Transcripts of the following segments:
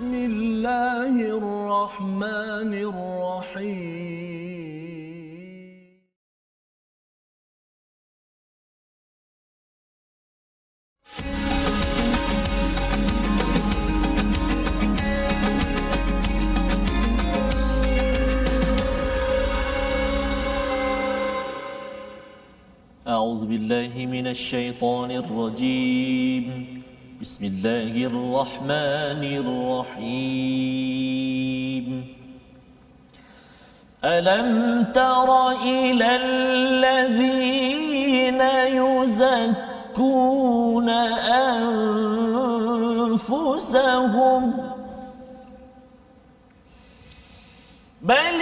بسم الله الرحمن الرحيم. أعوذ بالله من الشيطان الرجيم. بسم الله الرحمن الرحيم. ألم تر إلى الذين يزكون أنفسهم؟ بل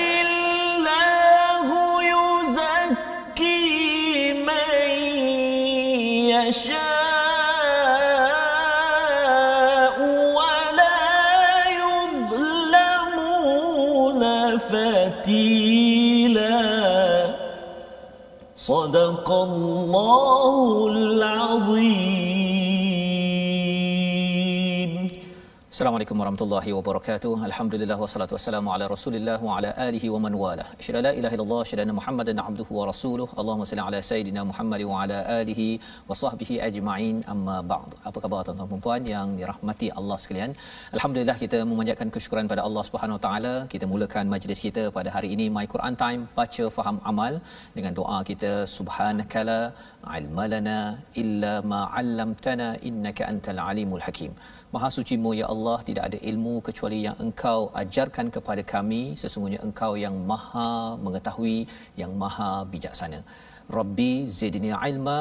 صدق الله العظيم Assalamualaikum warahmatullahi wabarakatuh. Alhamdulillah wassalatu wassalamu ala Rasulillah wa ala alihi wa man wala. Asyhadu la ilaha illallah, asyhadu anna Muhammadan abduhu wa rasuluh. Allahumma salli ala sayidina Muhammad wa ala alihi wa sahbihi ajma'in. Amma ba'd. Apa khabar tuan-tuan dan puan yang dirahmati Allah sekalian? Alhamdulillah kita memanjatkan kesyukuran pada Allah Subhanahu wa taala. Kita mulakan majlis kita pada hari ini My Quran Time baca faham amal dengan doa kita subhanakala ilmalana illa ma 'allamtana innaka antal alimul hakim. Maha sucimu ya Allah tidak ada ilmu kecuali yang engkau ajarkan kepada kami sesungguhnya engkau yang maha mengetahui yang maha bijaksana. Rabbi zidni ilma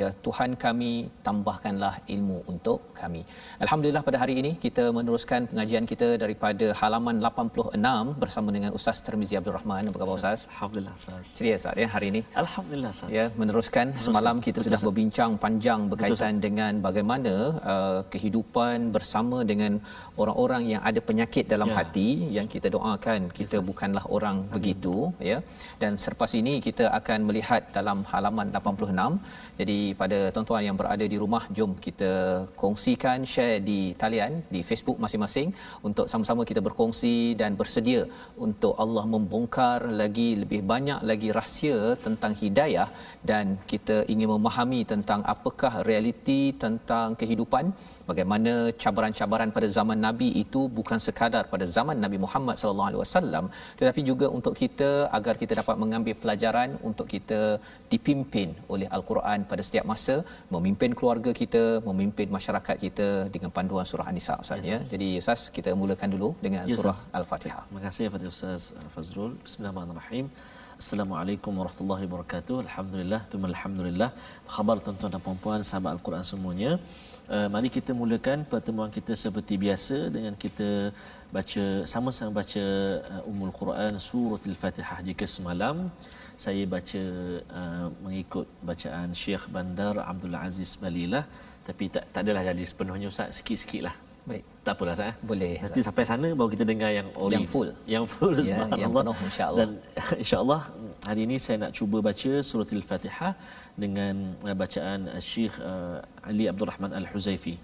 ya Tuhan kami tambahkanlah ilmu untuk kami. Alhamdulillah pada hari ini kita meneruskan pengajian kita daripada halaman 86 bersama dengan Ustaz Termizi Abdul Rahman. Apa khabar Ustaz? Alhamdulillah Ustaz. Ceria Ustaz ya hari ini. Alhamdulillah Ustaz. Ya, meneruskan semalam kita Betul, sudah Ustaz. berbincang panjang berkaitan dengan bagaimana uh, kehidupan bersama dengan orang-orang yang ada penyakit dalam Ya. hati yang kita doakan kita bukanlah orang begitu ya. Dan selepas ini kita akan melihat dalam halaman 86. Jadi pada tuan-tuan yang berada di rumah jom kita kongsikan share di talian di Facebook masing-masing. Untuk sama-sama kita berkongsi dan bersedia untuk Allah membongkar lagi lebih banyak lagi rahsia tentang hidayah. Dan kita ingin memahami tentang apakah realiti tentang kehidupan bagaimana cabaran-cabaran pada zaman Nabi itu bukan sekadar pada zaman Nabi Muhammad sallallahu alaihi wasallam tetapi juga untuk kita agar kita dapat mengambil pelajaran untuk kita dipimpin oleh al-Quran pada setiap masa memimpin keluarga kita memimpin masyarakat kita dengan panduan surah An-Nisa Ustaz ya. Jadi Ustaz kita mulakan dulu dengan Ya, surah. Al-Fatihah. Terima kasih kepada Ustaz Fazrul. Bismillahirrahmanirrahim. Assalamualaikum warahmatullahi wabarakatuh. Alhamdulillah, thumma alhamdulillah. Khabar tuan-tuan dan puan-puan sahabat Al-Quran semuanya? Uh, mari kita mulakan pertemuan kita seperti biasa dengan kita baca sama-sama baca uh, Ummul Quran surah Al-Fatihah jika semalam. Saya baca uh, mengikut bacaan Syekh Bandar Abdul Aziz Balilah. Tapi tak tak adalah jadi sepenuhnya Ustaz. Sikit-sikit lah Baik. Tak apalah saya. Eh. Boleh. Nanti sampai sana baru kita dengar yang oli. Yang full. Yang full ya, yang penuh insya-Allah. Dan insya-Allah hari ini saya nak cuba baca surah Al-Fatihah dengan eh, bacaan eh, Syekh uh, Ali Abdul Rahman Al-Huzaifi.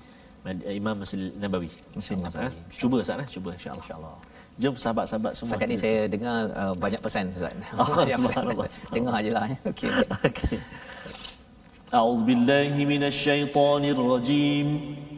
Imam Masjid Nabawi. Masjid Nabawi. Ha? Cuba sana, cuba insya-Allah. Insya-Allah. Jom sahabat-sahabat semua. Sekarang ni saya dengar uh, banyak pesan Ustaz. Oh, ah, subhanallah. Dengar ajalah ya. Okey. Okey. A'udzubillahi minasyaitonirrajim. Okay.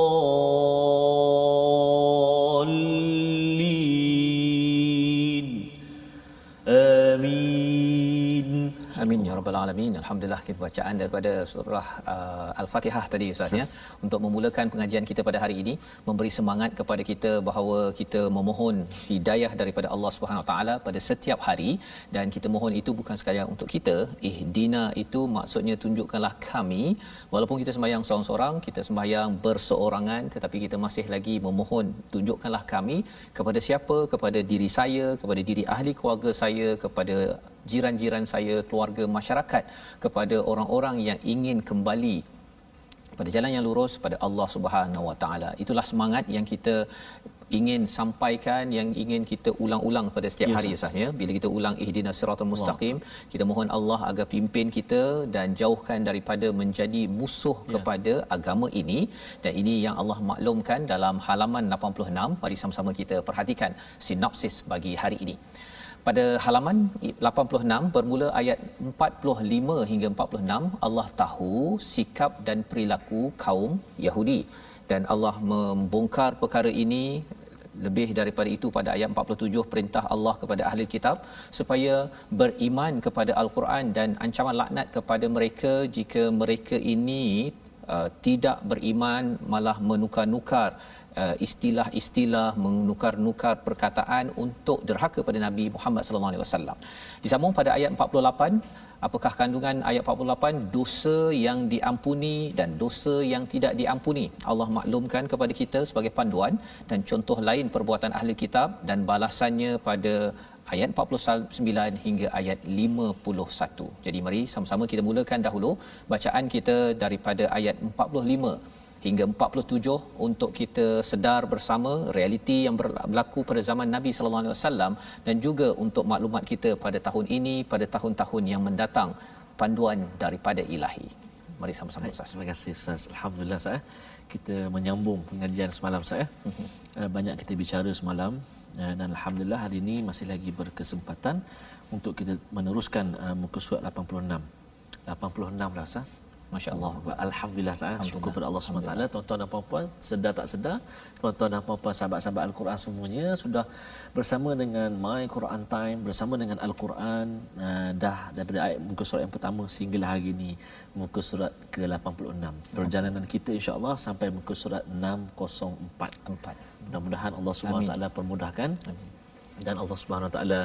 Alamin. Alhamdulillah kita bacaan daripada surah uh, Al-Fatihah tadi Ustaz ya untuk memulakan pengajian kita pada hari ini memberi semangat kepada kita bahawa kita memohon hidayah daripada Allah Subhanahu taala pada setiap hari dan kita mohon itu bukan sekadar untuk kita. Ihdina itu maksudnya tunjukkanlah kami walaupun kita sembahyang seorang-seorang, kita sembahyang berseorangan tetapi kita masih lagi memohon tunjukkanlah kami kepada siapa? Kepada diri saya, kepada diri ahli keluarga saya, kepada jiran-jiran saya, keluarga masyarakat, kepada orang-orang yang ingin kembali pada jalan yang lurus pada Allah Subhanahu Wa Taala. Itulah semangat yang kita ingin sampaikan yang ingin kita ulang-ulang pada setiap Ya, hari Ustaz ya. Bila kita ulang ihdinas siratal mustaqim, kita mohon Allah agar pimpin kita dan jauhkan daripada menjadi musuh Ya. kepada agama ini dan ini yang Allah maklumkan dalam halaman 86. Mari sama-sama kita perhatikan sinopsis bagi hari ini. Pada halaman 86 bermula ayat 45 hingga 46 Allah tahu sikap dan perilaku kaum Yahudi. Dan Allah membongkar perkara ini lebih daripada itu pada ayat 47 perintah Allah kepada ahli kitab supaya beriman kepada al-Quran dan ancaman laknat kepada mereka jika mereka ini uh, tidak beriman malah menukar-nukar uh, istilah-istilah menukar-nukar perkataan untuk derhaka pada Nabi Muhammad sallallahu alaihi wasallam. Disambung pada ayat 48 apakah kandungan ayat 48 dosa yang diampuni dan dosa yang tidak diampuni. Allah maklumkan kepada kita sebagai panduan dan contoh lain perbuatan ahli kitab dan balasannya pada ayat 49 hingga ayat 51 jadi mari sama-sama kita mulakan dahulu bacaan kita daripada ayat 45 hingga 47 untuk kita sedar bersama realiti yang berlaku pada zaman Nabi sallallahu alaihi wasallam dan juga untuk maklumat kita pada tahun ini pada tahun-tahun yang mendatang panduan daripada ilahi. Mari sama-sama Ustaz. terima kasih Ustaz. Alhamdulillah saya kita menyambung pengajian semalam saya. Uh, banyak kita bicara semalam dan alhamdulillah hari ini masih lagi berkesempatan untuk kita meneruskan muka surat 86. 86 dah Ustaz. Masya-Allah. Alhamdulillah. Saya syukur kepada Allah SWT tuan-tuan dan puan-puan sedar tak sedar tuan-tuan dan puan-puan sahabat-sahabat Al-Quran semuanya sudah bersama dengan My Quran Time bersama dengan Al-Quran uh, dah daripada ayat muka surat yang pertama sehinggalah hari ini muka surat ke-86 perjalanan kita insya-Allah sampai muka surat 604 Empat. mudah-mudahan Allah SWT permudahkan dan Allah Subhanahu Wa Taala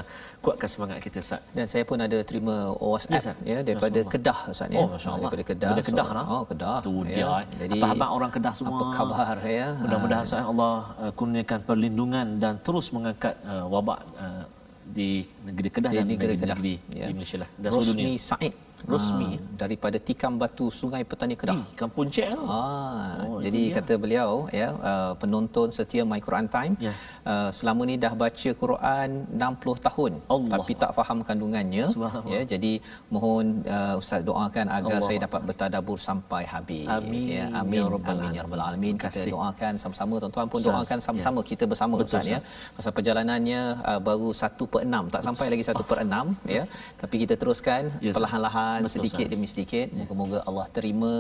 kuatkan semangat kita Ustaz. Dan saya pun ada terima WhatsApp Ya, ya, ya daripada. Kedah Ustaz ya. Oh, Masya-Allah. Daripada Kedah. Daripada Kedah lah. Oh, Kedah. Tu dia. eh. Jadi Abang-abang orang Kedah semua. Apa khabar ya? Mudah-mudahan Ustaz Allah uh, kurniakan perlindungan dan terus mengangkat uh, wabak uh, di negeri Kedah Di dan negeri Kedah. negeri Ya. di Malaysia lah dan seluruh Rosmi dunia. Said. Rosmi. Ah, daripada Tikam Batu Sungai Petani Kedah. Di kampung Cik tu. Ah, Oh, jadi dia. kata beliau ya uh, penonton setia My Quran Time Ya. uh, selama ni dah baca Quran 60 tahun Allah. tapi tak faham kandungannya ya jadi mohon uh, ustaz doakan agar Allah. saya dapat bertadabur sampai habis Amin. ya Ya amin Rabbal amin ya Alamin. rabbal alamin kita doakan sama-sama tuan-tuan pun doakan sama-sama kita bersama Betul, ustaz ya pasal perjalanannya uh, baru 1 per 6 tak sampai lagi 1 per 6 ya tapi kita teruskan Ya, Ustaz. Perlahan-lahan Betul, sedikit Ustaz. demi sedikit. Moga-moga Allah terima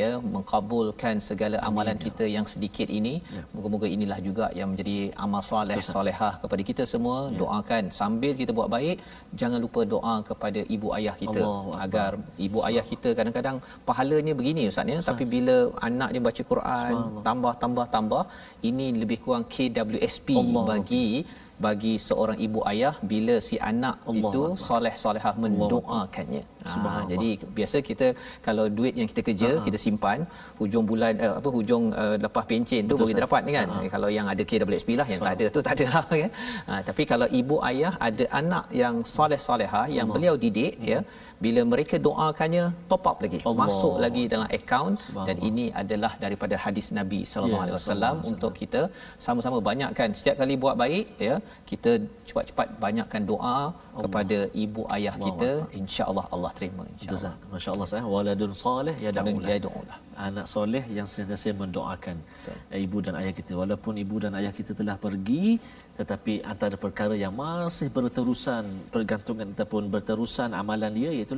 ya mengkabulkan segala amalan kita yang sedikit ini. Ya. moga-moga inilah juga yang menjadi amal soleh solehah kepada kita semua. Ya. doakan sambil kita buat baik jangan lupa doa kepada ibu ayah kita. Akbar. agar ibu ayah kita kadang-kadang pahalanya begini ustaz ya. Tapi bila anak dia baca Quran tambah tambah tambah ini lebih kurang KWSP Allah. bagi bagi seorang ibu ayah bila si anak Allah itu Akbar. soleh solehah mendoakannya. Ha, jadi biasa kita kalau duit yang kita kerja Ha-ha. kita simpan hujung bulan uh, apa hujung uh, lepas pencen tu Betul, baru kita Ustaz. dapat ni kan. Eh, Kalau yang ada KWSP lah yang tak ada tu tak ada lah ya. Ha, tapi kalau ibu ayah ada anak yang soleh solehah yang beliau didik ya bila mereka doakannya top up lagi Allah. masuk lagi dalam akaun dan ini adalah daripada hadis Nabi sallallahu Ya, alaihi wasallam untuk kita sama-sama banyakkan setiap kali buat baik ya kita cepat-cepat banyakkan doa kepada ibu ayah kita. insya-Allah Allah terima Betul insya-Allah. Masya-Allah saya waladun soleh ya yad'ulah. anak soleh yang sentiasa mendoakan eh, ibu dan ayah kita. Walaupun ibu dan ayah kita telah pergi tetapi antara perkara yang masih berterusan pergantungan ataupun berterusan amalan dia iaitu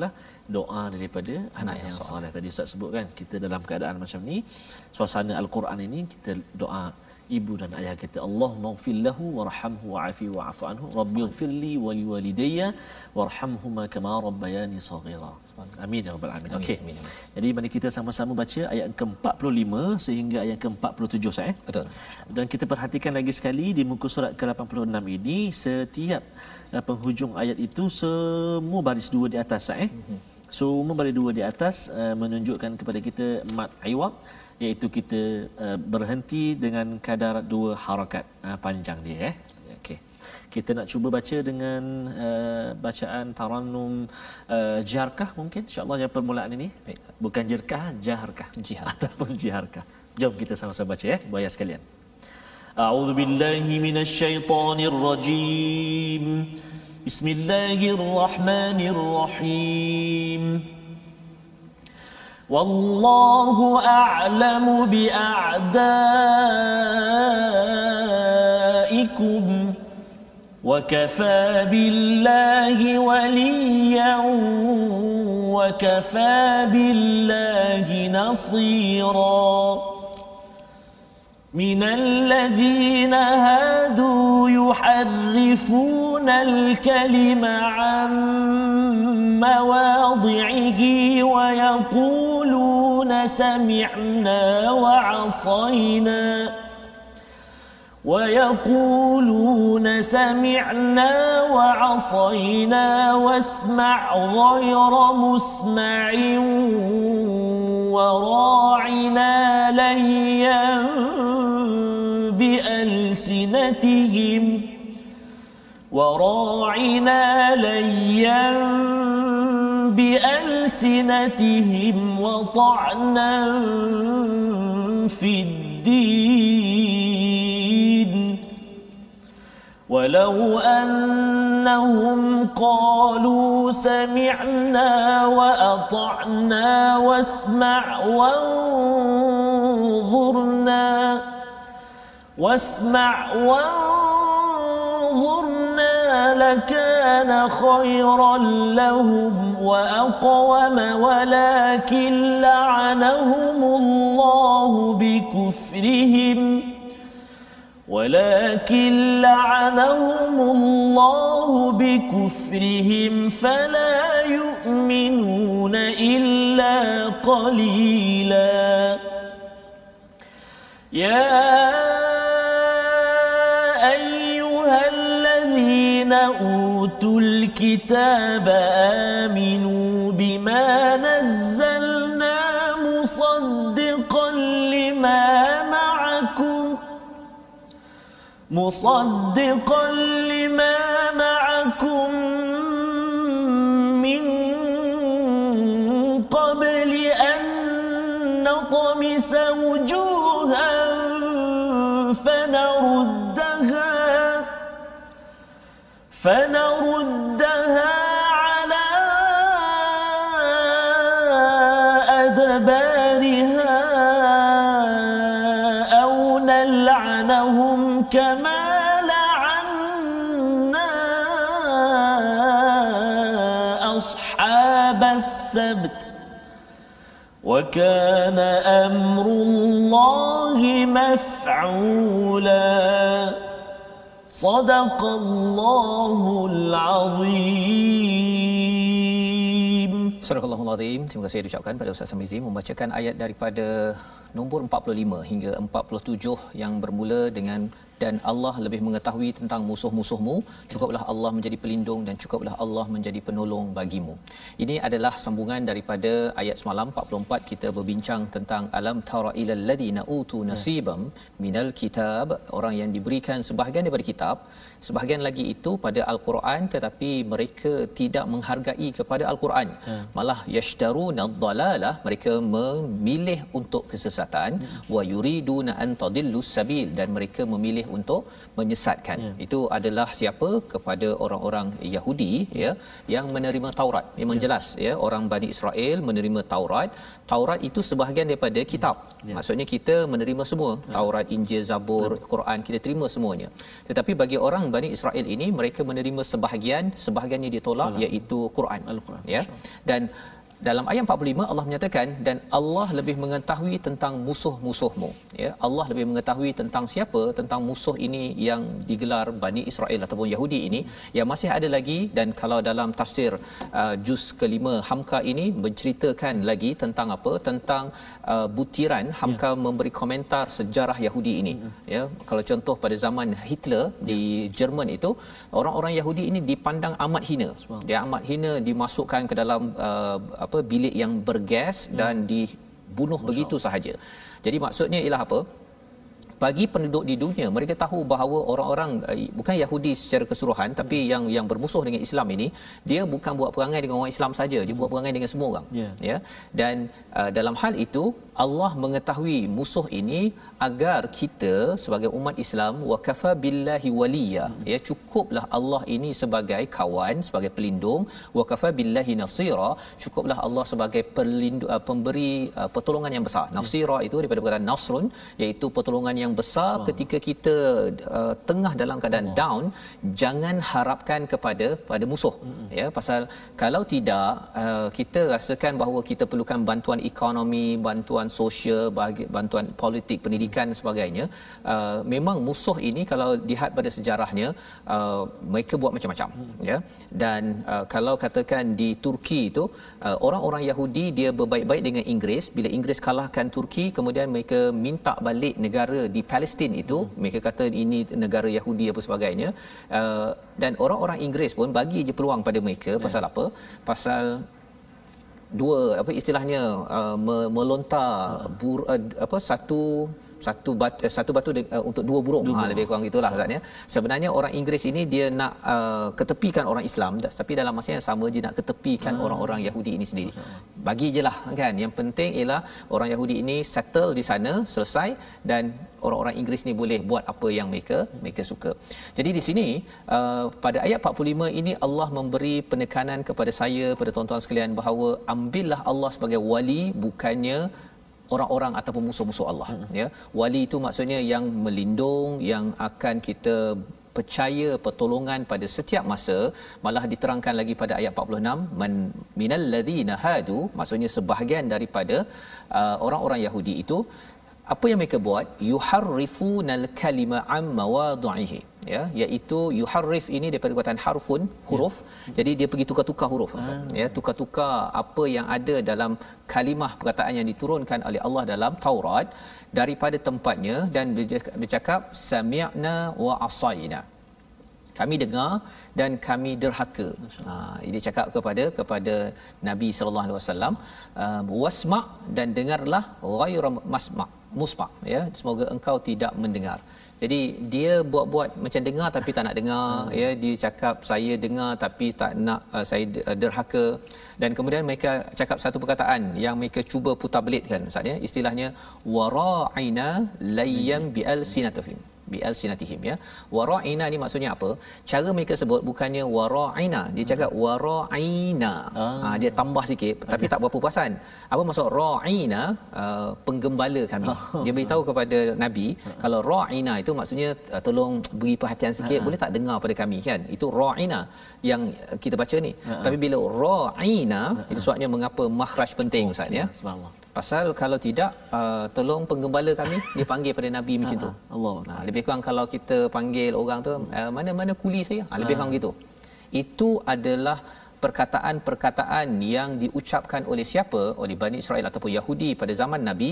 doa daripada anak yang soleh. tadi Ustaz sebut kan kita dalam keadaan macam ni suasana al-Quran ini kita doa ibu dan ayah kita. Allahumma ighfir lahu warhamhu wa'afi wa'fu anhu. Rabbi ighfirli wa liwalidayya warhamhuma kama rabbayani saghira. Amin ya rabbal alamin. Okey. Jadi mari kita sama-sama baca ayat ke-45 sehingga ayat ke-47 saya. Betul. Dan kita perhatikan lagi sekali di muka surat ke-86 ini setiap uh, penghujung ayat itu semua baris dua di atas eh. Mm-hmm. Semua baris dua di atas uh, menunjukkan kepada kita mat iwaq iaitu kita uh, berhenti dengan kadar dua harakat uh, panjang dia eh. Okey. Kita nak cuba baca dengan uh, bacaan tarannum uh, jiharkah mungkin insya-Allah yang permulaan ini. Baik. Bukan jirkah, jaharkah. Jihar. Ataupun jiharkah. Jom kita sama-sama baca ya, buaya sekalian. أعوذ بالله من الشيطان الرجيم بسم الله الرحمن الرحيم والله أعلم بأعدائكم وكفى بالله وليا وكفى بالله نصيراً من الذين هادوا يحرفون الكلم عن مواضعه ويقولون سمعنا وعصينا ويقولون سمعنا وعصينا واسمع غير مسمع وراعنا ليا بألسنتهم وراعنا ليا بألسنتهم وطعنا في الدين. ولو أنهم قالوا سمعنا وأطعنا واسمع وانظرنا واسمع وانظرنا لكان خيرا لهم وأقوم ولكن لعنهم الله بكفرهم ولكن لعنهم الله بكفرهم فلا يؤمنون إلا قليلا يا الذين أوتوا الكتاب آمنوا بما نزلنا مصدقا لما معكم مصدقا لما معكم فنردها على أدبارها أو نلعنهم كما لعنا أصحاب السبت وكان أمر الله مفعولا صدق الله العظيم Surah Al-Azim. Terima kasih diucapkan pada Ustaz Samizi membacakan ayat daripada nombor 45 hingga 47 yang bermula dengan dan Allah lebih mengetahui tentang musuh-musuhmu. Cukuplah Allah menjadi pelindung dan cukuplah Allah menjadi penolong bagimu. Ini adalah sambungan daripada ayat semalam 44 kita berbincang tentang alam tara ilal ladina utu nasibam minal kitab. Orang yang diberikan sebahagian daripada kitab sebahagian lagi itu pada al-Quran tetapi mereka tidak menghargai kepada al-Quran. Malah yashtaruna dhalalah mereka memilih untuk kesesatan wa yuriduna an tadillu sabil dan mereka memilih untuk menyesatkan. Ya. itu adalah siapa? Kepada orang-orang Yahudi ya yang menerima Taurat. Memang jelas ya orang Bani Israel menerima Taurat. Taurat itu sebahagian daripada kitab. Maksudnya kita menerima semua. Taurat Injil Zabur Quran kita terima semuanya. Tetapi bagi orang Bani Israel ini mereka menerima sebahagian sebahagiannya ditolak iaitu Quran. Al-Quran, ya. Dan dalam ayat 45 Allah menyatakan dan Allah lebih mengetahui tentang musuh-musuhmu. Ya Allah lebih mengetahui tentang siapa? Tentang musuh ini yang digelar Bani Israel ataupun Yahudi ini. Yang masih ada lagi dan kalau dalam tafsir uh, juz kelima Hamka ini menceritakan lagi tentang apa? Tentang uh, butiran Hamka ya. memberi komentar sejarah Yahudi ini. Ya, ya kalau contoh pada zaman Hitler ya. di Jerman itu orang-orang Yahudi ini dipandang amat hina. Dia amat hina dimasukkan ke dalam uh, apa bilik yang bergas hmm. dan dibunuh Masya begitu sahaja. Jadi maksudnya ialah apa? bagi penduduk di dunia mereka tahu bahawa orang-orang eh, bukan Yahudi secara keseluruhan tapi hmm. yang yang bermusuh dengan Islam ini dia bukan buat perangai dengan orang Islam saja dia buat perangai dengan semua orang yeah. ya dan uh, dalam hal itu Allah mengetahui musuh ini agar kita sebagai umat Islam wa kafa billahi waliya hmm. ya cukuplah Allah ini sebagai kawan sebagai pelindung wa kafa billahi nasira cukuplah Allah sebagai pelindung uh, pemberi uh, pertolongan yang besar nasira itu daripada perkataan nasrun iaitu pertolongan yang besar ketika kita uh, tengah dalam keadaan Allah. down jangan harapkan kepada pada musuh mm-hmm. ya pasal kalau tidak uh, kita rasakan bahawa kita perlukan bantuan ekonomi bantuan sosial bagi bantuan politik pendidikan dan sebagainya uh, memang musuh ini kalau lihat pada sejarahnya uh, mereka buat macam-macam ya dan uh, kalau katakan di Turki itu uh, orang-orang Yahudi dia berbaik-baik dengan Inggeris bila Inggeris kalahkan Turki kemudian mereka minta balik negara di Palestin itu hmm. mereka kata ini negara Yahudi apa sebagainya uh, dan orang-orang Inggeris pun bagi je peluang pada mereka yeah. pasal apa pasal dua apa istilahnya uh, melontar uh. bur, uh, apa satu satu batu, eh, satu batu de, uh, untuk dua burung. Ha lebih kurang gitulah katanya sebenarnya orang Inggeris ini dia nak uh, ketepikan orang Islam tapi dalam masa yang sama dia nak ketepikan hmm. orang-orang Yahudi ini sendiri. Bagi je lah kan. Yang penting ialah orang Yahudi ini settle di sana selesai dan orang-orang Inggeris ni boleh buat apa yang mereka mereka suka. Jadi di sini uh, pada ayat 45 ini Allah memberi penekanan kepada saya pada tuan-tuan sekalian bahawa ambillah Allah sebagai wali bukannya orang-orang ataupun musuh-musuh Allah hmm. ya wali itu maksudnya yang melindung yang akan kita percaya pertolongan pada setiap masa malah diterangkan lagi pada ayat 46 man minal ladzina hadu maksudnya sebahagian daripada uh, orang-orang Yahudi itu apa yang mereka buat? Yuharrifunal kalima am mawadhihi. Ya iaitu yuharrif ini daripada perkataan harfun huruf. Ya. jadi dia pergi tukar-tukar huruf ah. ya tukar-tukar apa yang ada dalam kalimah perkataan yang diturunkan oleh Allah dalam Taurat daripada tempatnya dan bercakap sami'na wa asaina kami dengar dan kami derhaka. Ha dia cakap kepada kepada Nabi sallallahu alaihi wasallam uh, wasma dan dengarlah ghairu masma musma ya. Semoga engkau tidak mendengar. Jadi dia buat-buat macam dengar tapi tak nak dengar hmm. ya. Dia cakap saya dengar tapi tak nak uh, saya uh, derhaka. Dan kemudian mereka cakap satu perkataan yang mereka cuba putar belitkan maksudnya istilahnya wara'ina layyam bi'al sinatafim bi alsinatihim ya. Wara'ina ni maksudnya apa? Cara mereka sebut bukannya wara'ina. Dia cakap wara'ina. Ah. ha, dia tambah sikit okay. tapi tak berapa puasan apa maksud ra'ina? Uh, penggembala kami. Oh, dia beritahu kepada nabi kalau ra'ina itu maksudnya uh, tolong beri perhatian sikit uh. boleh tak dengar pada kami kan? Itu ra'ina yang kita baca ni. Uh. tapi bila ra'ina uh. itu sebabnya mengapa makhraj penting oh, ustaz ya? Subhanallah Pasal kalau tidak uh, tolong penggembala kami dia panggil pada nabi macam tu. Allah. Nah, lebih kurang kalau kita panggil orang tu uh, mana mana kuli saya? Ha, lebih kurang gitu. Itu adalah perkataan-perkataan yang diucapkan oleh siapa? Oleh Bani Israel ataupun Yahudi pada zaman Nabi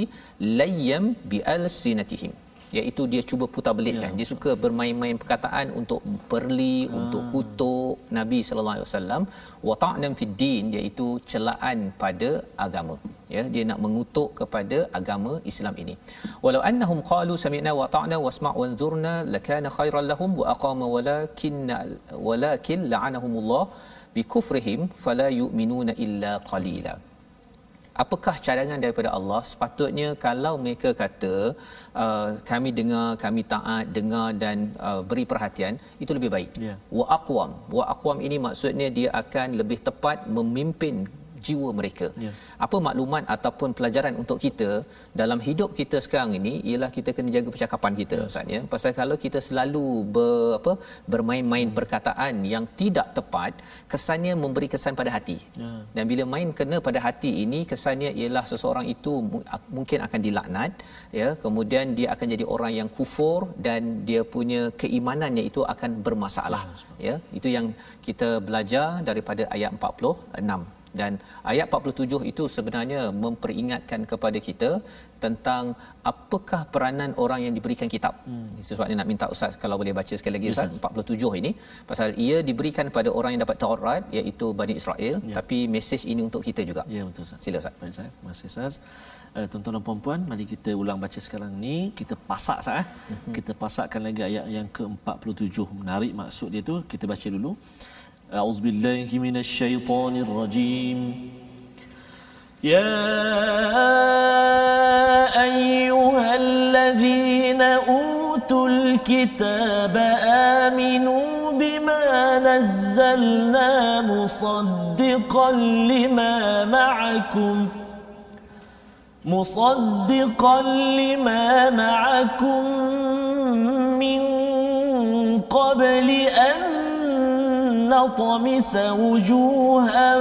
layyam bi alsinatihim iaitu dia cuba putar belitkan ya. dia suka bermain-main perkataan untuk perli ha. untuk kutuk Nabi sallallahu alaihi wasallam. Wa ta'nam fid din iaitu celaan pada agama. Ya dia nak mengutuk kepada agama Islam ini. Walau annahum qalu sami'na wa ta'na wasma' wanzurna lakana khairan lahum wa aqama walakin walakin la'anahumullah bikufrihim fala yu'minuna illa qalila apakah cadangan daripada Allah? Sepatutnya kalau mereka kata uh, kami dengar kami taat dengar dan uh, beri perhatian itu lebih baik. Yeah. wa aqwam. Wa aqwam ini maksudnya dia akan lebih tepat memimpin jiwa mereka. Ya. Apa maklumat ataupun pelajaran untuk kita dalam hidup kita sekarang ini ialah kita kena jaga percakapan kita Ustaz ya. Pasal kalau kita selalu ber, apa bermain-main perkataan yang tidak tepat, kesannya memberi kesan pada hati. Ya. Dan bila main kena pada hati ini kesannya ialah seseorang itu mu- mungkin akan dilaknat ya, kemudian dia akan jadi orang yang kufur dan dia punya keimanannya itu akan bermasalah ya. Itu yang kita belajar daripada ayat 46 dan ayat 47 itu sebenarnya memperingatkan kepada kita tentang apakah peranan orang yang diberikan kitab. Hmm. Sebabnya nak minta ustaz kalau boleh baca sekali lagi ustaz 47 ini pasal ia diberikan pada orang yang dapat Taurat iaitu Bani Israel ya. tapi mesej ini untuk kita juga. Ya betul Ustaz. Sila Ustaz. Baik Ustaz. Terima kasih Ustaz. Uh, tuan-tuan dan puan-puan, mari kita ulang baca sekarang ni. Kita pasak Ustaz eh. Mm-hmm. Kita pasakkan lagi ayat yang ke-47. Menarik maksud dia tu. Kita baca dulu. أعوذ بالله من الشيطان الرجيم. يا أيها الذين أوتوا الكتاب آمنوا بما نزلنا مصدقا لما معكم. مصدقا لما معكم من قبل أن نطمس وجوها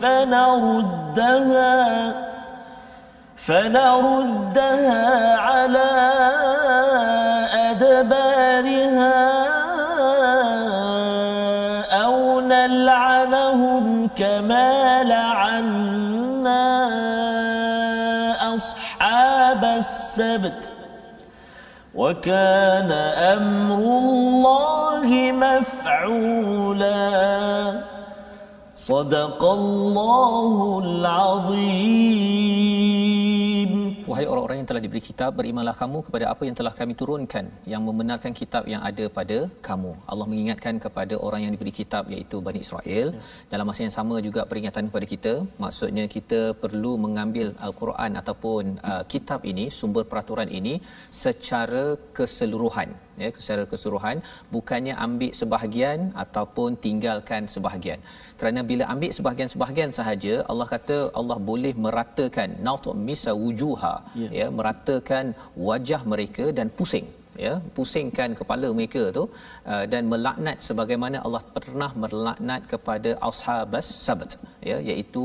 فنردها فنردها على أدبارها أو نلعنهم كما لعنا أصحاب السبت. وكان أمر الله مفعولا. صدق الله العظيم. Wahai orang-orang yang telah diberi kitab, berimanlah kamu kepada apa yang telah kami turunkan yang membenarkan kitab yang ada pada kamu. Allah mengingatkan kepada orang yang diberi kitab iaitu Bani Israel. Ya. Dalam masa yang sama juga peringatan kepada kita, maksudnya kita perlu mengambil Al-Quran ataupun uh, kitab ini, sumber peraturan ini secara keseluruhan ya secara keseluruhan bukannya ambil sebahagian ataupun tinggalkan sebahagian kerana bila ambil sebahagian-sebahagian sahaja Allah kata Allah boleh meratakan naut misa wujuha yeah. ya meratakan wajah mereka dan pusing ya pusingkan kepala mereka tu uh, dan melaknat sebagaimana Allah pernah melaknat kepada ashabas sabat ya iaitu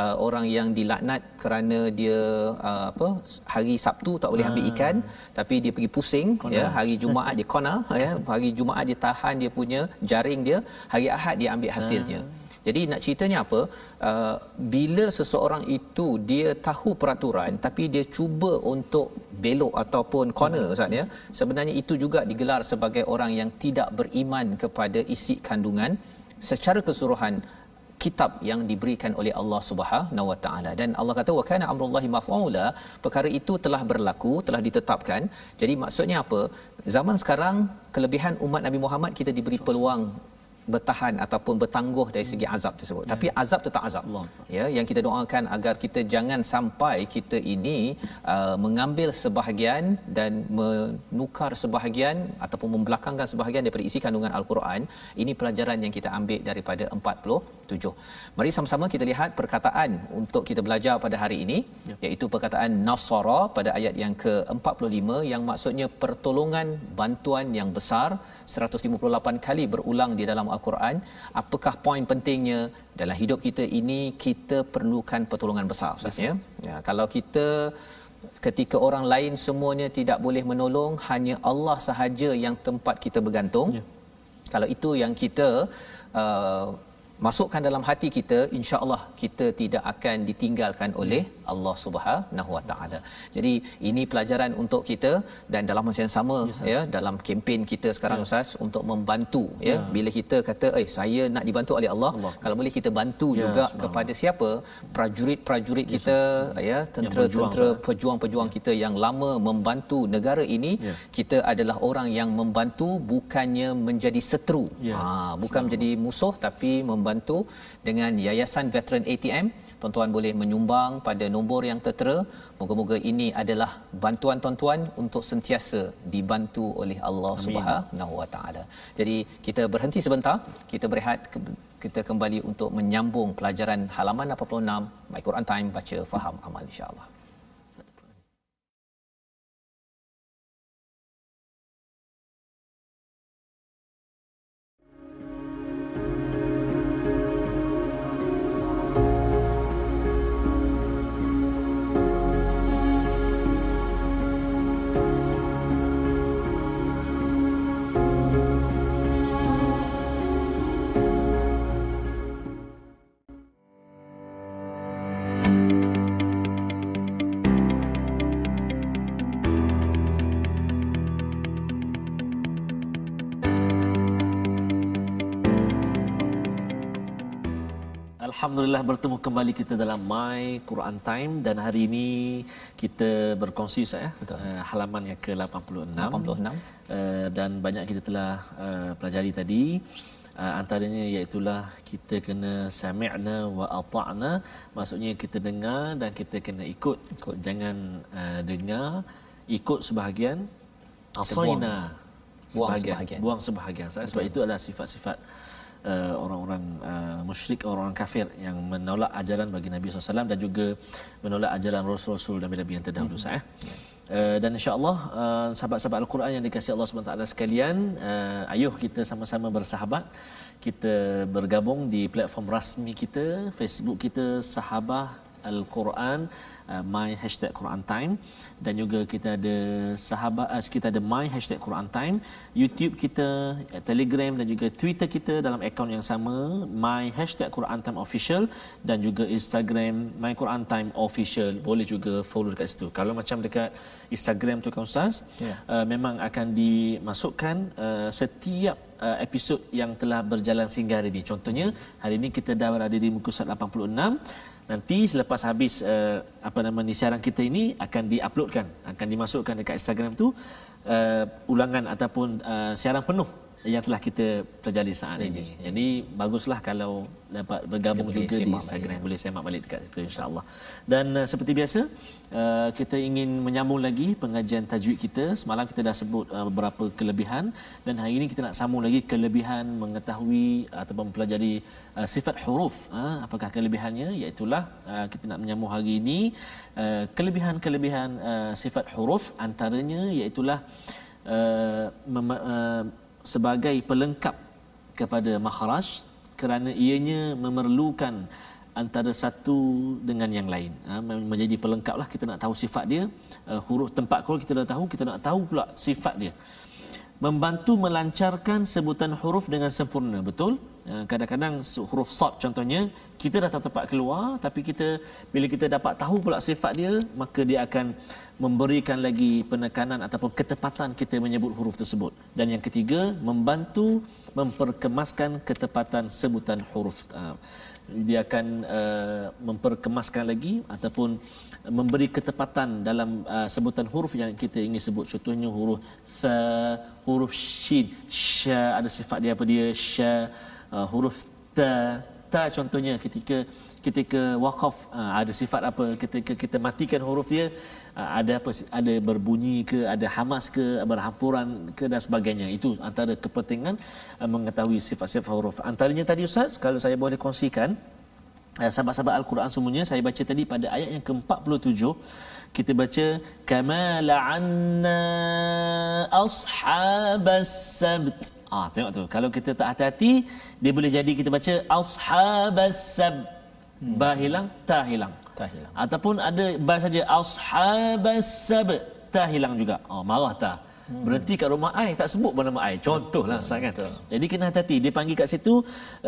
uh, orang yang dilaknat kerana dia uh, apa hari Sabtu tak boleh ambil ikan ah. tapi dia pergi pusing kona. ya hari Jumaat dia kona ya hari Jumaat dia tahan dia punya jaring dia hari Ahad dia ambil hasilnya ah. Jadi nak ceritanya apa? Uh, bila seseorang itu dia tahu peraturan tapi dia cuba untuk belok ataupun corner Ustaz ya. Sebenarnya itu juga digelar sebagai orang yang tidak beriman kepada isi kandungan secara keseluruhan kitab yang diberikan oleh Allah Subhanahu Wa Taala dan Allah kata wa kana amrullahi maf'ula perkara itu telah berlaku telah ditetapkan jadi maksudnya apa zaman sekarang kelebihan umat Nabi Muhammad kita diberi peluang bertahan ataupun bertangguh dari segi azab tersebut ya. tapi azab tetap azab Allah. ya yang kita doakan agar kita jangan sampai kita ini uh, mengambil sebahagian dan menukar sebahagian ataupun membelakangkan sebahagian daripada isi kandungan al-Quran ini pelajaran yang kita ambil daripada 47 mari sama-sama kita lihat perkataan untuk kita belajar pada hari ini ya. iaitu perkataan nasara pada ayat yang ke-45 yang maksudnya pertolongan bantuan yang besar 158 kali berulang di dalam Al-Quran apakah poin pentingnya dalam hidup kita ini kita perlukan pertolongan besar Ustaz ya. ya kalau kita ketika orang lain semuanya tidak boleh menolong hanya Allah sahaja yang tempat kita bergantung ya. kalau itu yang kita uh, masukkan dalam hati kita insya-Allah kita tidak akan ditinggalkan oleh Allah Subhanahu Wa Taala. Jadi ini pelajaran untuk kita dan dalam masa yang sama yes, ya dalam kempen kita sekarang ya. Ustaz untuk membantu ya. ya bila kita kata eh saya nak dibantu oleh Allah, Allah. kalau boleh kita bantu ya, juga kepada siapa prajurit-prajurit kita yes, ya tentera-tentera pejuang-pejuang kita yang lama membantu negara ini ya. kita adalah orang yang membantu bukannya menjadi setru. Ya. Ha bukan menjadi musuh tapi membantu dengan yayasan veteran ATM tuan-tuan boleh menyumbang pada nombor yang tertera. Moga-moga ini adalah bantuan tuan-tuan untuk sentiasa dibantu oleh Allah Subhanahu Wa Taala. Jadi kita berhenti sebentar. Kita berehat kita kembali untuk menyambung pelajaran halaman 86 My Quran Time baca faham amal insya-Allah Alhamdulillah bertemu kembali kita dalam My Quran Time dan hari ini kita berkongsi saya uh, halaman yang ke-86 86 uh, dan banyak kita telah uh, pelajari tadi. Uh, antaranya iaitu kita kena sami'na wa ata'na. Maksudnya kita dengar dan kita kena ikut, ikut. jangan uh, dengar ikut sebahagian asaina buang. Sebahagian. buang sebahagian sebab itu adalah sifat-sifat uh, orang-orang uh, musyrik orang-orang kafir yang menolak ajaran bagi Nabi SAW dan juga menolak ajaran Rasul-Rasul dan Nabi yang terdahulu mm-hmm. eh. Uh, dan insya-Allah uh, sahabat-sahabat Al-Quran yang dikasihi Allah SWT sekalian uh, ayuh kita sama-sama bersahabat kita bergabung di platform rasmi kita Facebook kita Sahabah Al-Quran uh, my hashtag Quran Time. Dan juga kita ada sahabat uh, kita ada my hashtag Quran Time. YouTube kita uh, Telegram dan juga Twitter kita dalam akaun yang sama my hashtag Quran Time official dan juga Instagram my Quran Time official. Boleh juga follow dekat situ. Kalau macam dekat Instagram tu kan Ustaz yeah. uh, memang akan dimasukkan uh, setiap uh, episod yang telah berjalan sehingga hari ini. Contohnya hari ini kita dah berada di muka surat 86 nanti selepas habis uh, apa nama ni siaran kita ini akan diuploadkan akan dimasukkan dekat Instagram tu uh, ulangan ataupun uh, siaran penuh yang telah kita pelajari saat ini. Jadi baguslah kalau dapat bergabung juga di Instagram balik. boleh semak balik dekat situ insya-Allah. Dan uh, seperti biasa uh, kita ingin menyambung lagi pengajian tajwid kita. Semalam kita dah sebut uh, beberapa kelebihan dan hari ini kita nak sambung lagi kelebihan mengetahui ataupun mempelajari uh, sifat huruf. Uh, apakah kelebihannya? Iaitulah uh, kita nak menyambung hari ini uh, kelebihan-kelebihan uh, sifat huruf antaranya iaitulah uh, mem- uh, sebagai pelengkap kepada makhraj kerana ianya memerlukan antara satu dengan yang lain. Ha, menjadi pelengkap lah kita nak tahu sifat dia. Uh, huruf tempat huruf kita dah tahu kita nak tahu pula sifat dia. Membantu melancarkan sebutan huruf dengan sempurna betul kadang-kadang huruf sad contohnya kita dah tahu tempat keluar tapi kita bila kita dapat tahu pula sifat dia maka dia akan memberikan lagi penekanan ataupun ketepatan kita menyebut huruf tersebut. Dan yang ketiga membantu memperkemaskan ketepatan sebutan huruf uh, dia akan uh, memperkemaskan lagi ataupun memberi ketepatan dalam uh, sebutan huruf yang kita ingin sebut. Contohnya huruf fa huruf shin. Sha ada sifat dia apa dia? Sha uh, huruf ta ta contohnya ketika ketika waqaf uh, ada sifat apa ketika kita matikan huruf dia uh, ada apa ada berbunyi ke ada hamas ke berhampuran ke dan sebagainya. Itu antara kepentingan uh, mengetahui sifat-sifat huruf. Antaranya tadi ustaz kalau saya boleh kongsikan sahabat-sahabat al-Quran semuanya saya baca tadi pada ayat yang ke-47 kita baca kama la'anna ashabas sabt. Ah tengok tu. Kalau kita tak hati-hati dia boleh jadi kita baca ashabas sabt. Hmm. ba hilang ta hilang. Ta hilang. Ataupun ada ba saja ashabas sab ta hilang juga. Oh marah ta hmm. berhenti kat rumah ai tak sebut pun nama ai. Contohlah betul, kan? betul. jadi kena hati-hati. Dia panggil kat situ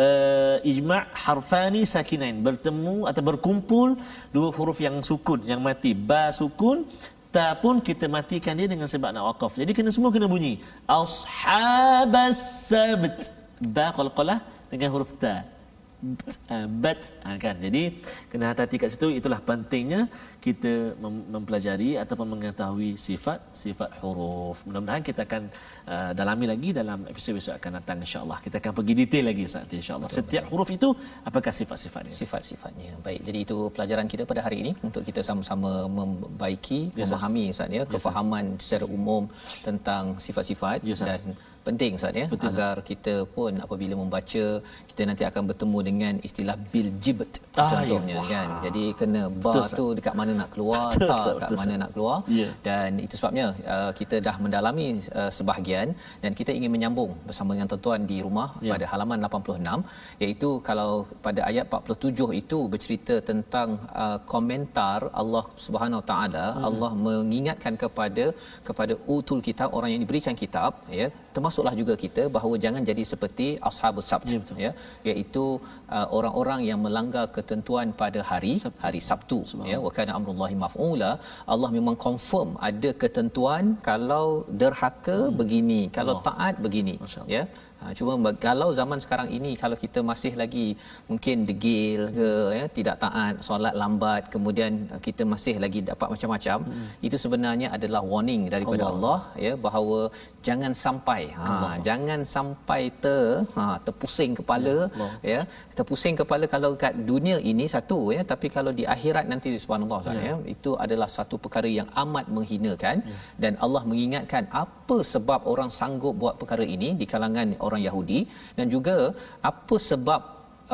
uh, ijma' harfani sakinain. Bertemu atau berkumpul dua huruf yang sukun yang mati. Ba sukun ta pun kita matikan dia dengan sebab nak waqaf jadi kena semua kena bunyi. Ashabas sabt ba qalqalah dengan huruf ta. Uh, but uh, kan? Jadi kena hati-hati kat situ. Itulah pentingnya kita mem- mempelajari ataupun mengetahui sifat sifat huruf. Mudah-mudahan kita akan uh, dalami lagi dalam episod-episod akan datang insyaallah. Kita akan pergi detail lagi Ustaz insyaallah. Setiap huruf itu apakah sifat-sifatnya? Sifat-sifatnya. Baik, jadi itu pelajaran kita pada hari ini untuk kita sama-sama membaiki, Yes, memahami Ustaz ya, kefahaman secara umum tentang sifat-sifat Yes, dan penting Ustaz ya. Betul, agar kita pun apabila membaca kita nanti akan bertemu dengan istilah bil jibt Ah, contohnya ya. kan. Jadi kena ba Betul, tu dekat mana nak keluar, Betul, ta Ustaz. kat Betul, mana nak keluar. Ya. Dan itu sebabnya uh, kita dah mendalami uh, sebahagian dan kita ingin menyambung bersama dengan tuan-tuan di rumah Ya. pada halaman 86 iaitu kalau pada ayat 47 itu bercerita tentang uh, komentar Allah Subhanahu Taala Hmm. Allah mengingatkan kepada kepada utul kitab orang yang diberikan kitab ya termasuklah juga kita bahawa jangan jadi seperti ashabus sabt Ya, betul. ya iaitu uh, orang-orang yang melanggar ketentuan pada hari Sabtu. hari Sabtu ya wa kana amrullahi maf'ula Allah memang confirm ada ketentuan kalau derhaka Hmm. begini kalau taat begini Allah. ya Ha, cuma kalau zaman sekarang ini kalau kita masih lagi mungkin degil ke ya tidak taat solat lambat kemudian uh, kita masih lagi dapat macam-macam hmm. itu sebenarnya adalah warning daripada Allah, Allah ya bahawa jangan sampai ha jangan sampai ter ha terpusing kepala Allah. ya. Terpusing kepala kalau kat dunia ini satu ya tapi kalau di akhirat nanti subhanallah Ustaz ya. itu adalah satu perkara yang amat menghinakan dan Allah mengingatkan apa sebab orang sanggup buat perkara ini di kalangan orang Yahudi dan juga apa sebab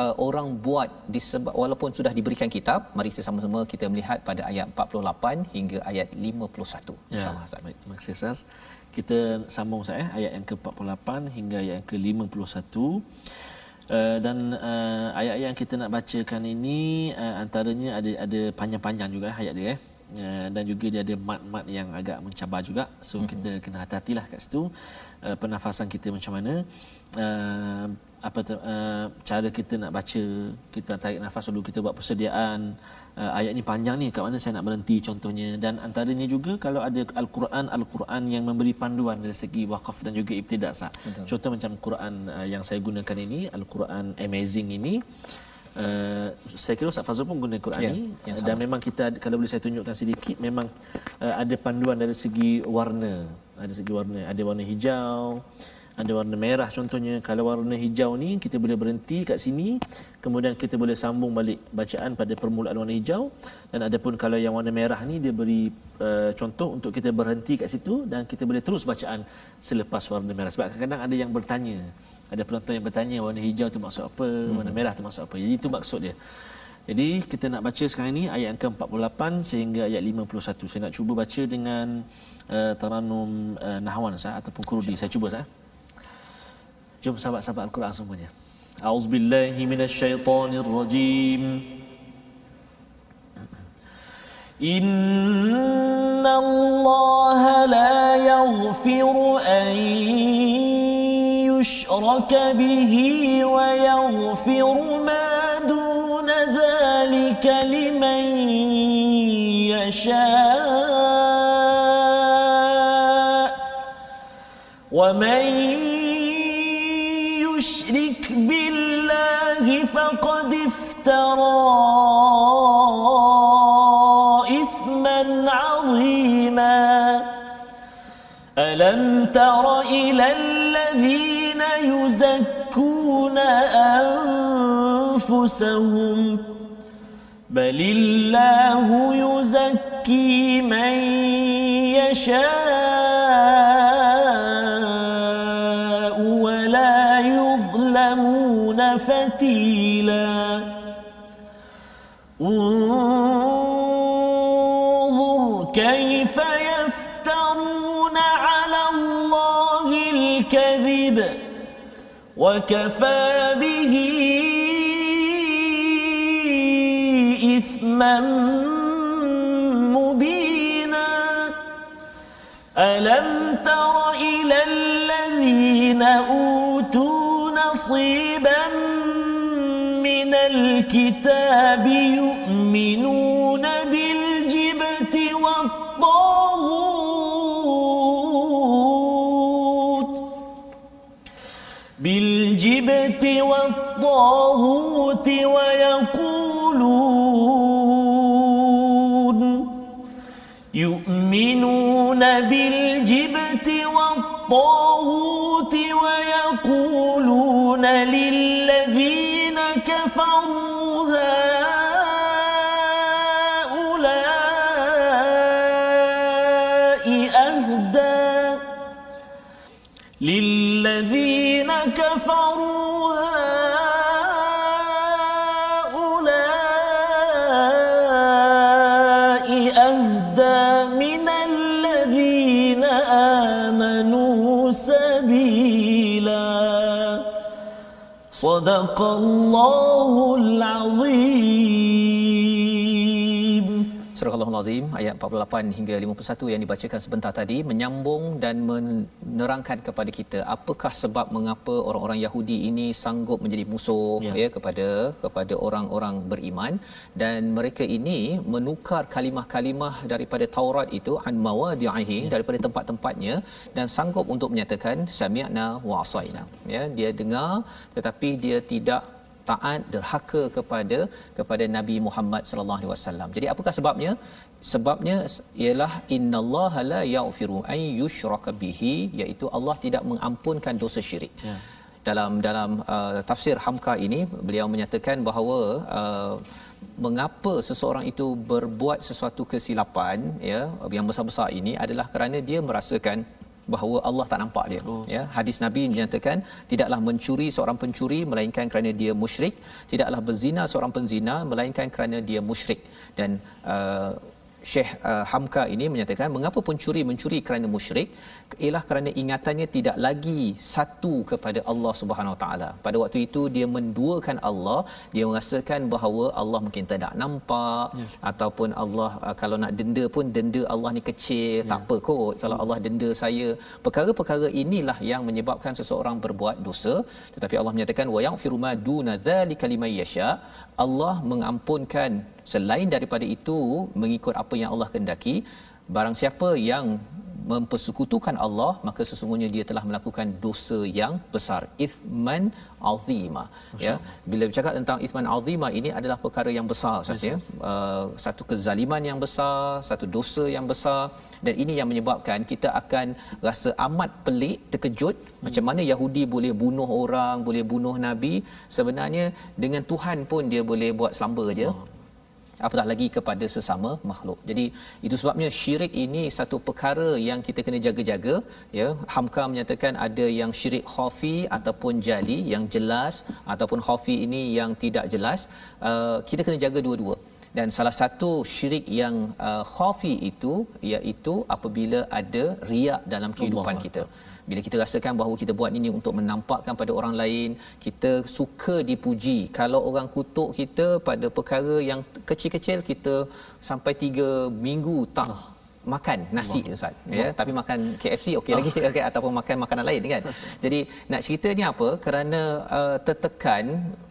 uh, orang buat disebab walaupun sudah diberikan kitab mari kita sama-sama kita melihat pada ayat 48 hingga ayat 51 Ya, insyaallah Ustaz baik, terima kasih Ustaz. Kita sambung Ustaz eh, ayat yang ke-48 hingga ayat yang ke-51. Uh, dan uh, ayat-ayat yang kita nak bacakan ini uh, antaranya ada ada panjang-panjang juga eh, ayat dia eh. Uh, dan juga dia ada mat-mat yang agak mencabar juga. So mm-hmm. kita kena hati-hatilah kat situ. Uh, pernafasan kita macam mana. Uh, apa tu, uh, cara kita nak baca kita tarik nafas dulu kita buat persediaan. Uh, ayat ni panjang ni kat mana saya nak berhenti contohnya. Dan antaranya juga kalau ada al-Quran al-Quran yang memberi panduan dari segi waqaf dan juga ibtidak sah. Contoh macam Quran uh, yang saya gunakan ini al-Quran amazing ini Uh, saya kira Ustaz Fazul pun guna Quran Ya, ni. dan memang kita ada- kalau boleh saya tunjukkan sedikit memang uh, ada panduan dari segi warna. Ada segi warna. Ada warna hijau ada warna merah contohnya. Kalau warna hijau ni kita boleh berhenti kat sini. Kemudian kita boleh sambung balik bacaan pada permulaan warna hijau. Dan adapun kalau yang warna merah ni dia beri uh, contoh untuk kita berhenti kat situ dan kita boleh terus bacaan selepas warna merah. Sebab kadang-kadang ada yang bertanya ada penonton yang bertanya warna hijau tu maksud apa hmm. warna merah tu maksud apa jadi itu maksud dia jadi kita nak baca sekarang ni ayat yang ke-48 sehingga ayat 51 saya nak cuba baca dengan uh, taranum uh, nahwan sah ataupun kurdi saya cuba sah Jom sahabat-sahabat Al-Quran semuanya. A'udzubillahi minasyaitonirrajim. Inna Allah la yaghfiru an يشرك به ويغفر ما دون ذلك لمن يشاء. ومن يشرك بالله فقد افترى إثما عظيما. ألم تر إلى الذين يزكون أنفسهم بل الله يزكي من يشاء ولا يظلمون فتيلا. وكفى به إثما مبينا. ألم تر إلى الذين أوتوا نصيبا من الكتاب يؤمنون والطاغوت ويقولون يؤمنون بالجبت والطاغوت ويقولون للذين كفروا هؤلاء أهدى للذين كفروا صدق الله العظيم Al-Azim ayat 48 hingga 51 yang dibacakan sebentar tadi menyambung dan menerangkan kepada kita apakah sebab mengapa orang-orang Yahudi ini sanggup menjadi musuh ya, ya kepada kepada orang-orang beriman. Dan mereka ini menukar kalimah-kalimah daripada Taurat itu an mawadi'ihi ya. daripada tempat-tempatnya dan sanggup untuk menyatakan sami'na wa asaina ya dia dengar tetapi dia tidak taat derhaka kepada kepada Nabi Muhammad sallallahu alaihi wasallam. Jadi apakah sebabnya? Sebabnya ialah innallaha la yaghfiru ay yushraka bihi iaitu Allah tidak mengampunkan dosa syirik. Ya. Dalam dalam uh, tafsir Hamka ini beliau menyatakan bahawa uh, mengapa seseorang itu berbuat sesuatu kesilapan ya yang besar-besar ini adalah kerana dia merasakan bahawa Allah tak nampak dia. Oh. ya hadis nabi menyatakan tidaklah mencuri seorang pencuri melainkan kerana dia musyrik. Tidaklah berzina seorang penzina melainkan kerana dia musyrik. Dan uh, Syekh uh, Hamka ini menyatakan mengapa pencuri mencuri kerana musyrik ialah kerana ingatannya tidak lagi satu kepada Allah Subhanahu Wa Taala. Pada waktu itu dia menduakan Allah, dia merasakan bahawa Allah mungkin tidak nampak yes. ataupun Allah uh, kalau nak denda pun denda Allah ni kecil, yeah. tak apa kot kalau Allah denda saya. Perkara-perkara inilah yang menyebabkan seseorang berbuat dosa, tetapi Allah menyatakan wa yaghfiru ma duna dzalika liman yasha. Allah mengampunkan selain daripada itu mengikut apa yang Allah kehendaki barang siapa yang mempersekutukan Allah maka sesungguhnya dia telah melakukan dosa yang besar. Ithman azima ya. Bila bercakap tentang ithman azima ini adalah perkara yang besar saja uh, satu kezaliman yang besar satu dosa yang besar. Dan ini yang menyebabkan kita akan rasa amat pelik terkejut. Hmm. macam mana Yahudi boleh bunuh orang boleh bunuh nabi? Sebenarnya dengan Tuhan pun dia boleh buat selamba je. Oh apatah lagi kepada sesama makhluk. Jadi itu sebabnya syirik ini satu perkara yang kita kena jaga-jaga ya. Hamka menyatakan ada yang syirik khafi ataupun jali yang jelas ataupun khafi ini yang tidak jelas. Uh, kita kena jaga dua-dua. Dan salah satu syirik yang uh, khafi itu iaitu apabila ada riak dalam kehidupan Allah. kita bila kita rasakan bahawa kita buat ini untuk menampakkan pada orang lain kita suka dipuji. Kalau orang kutuk kita pada perkara yang kecil-kecil kita sampai tiga minggu tak makan nasi Allah. ustaz ya Allah. tapi makan KFC okey oh. lagi okay, ataupun makan makanan lain kan jadi nak ceritanya apa kerana uh, tertekan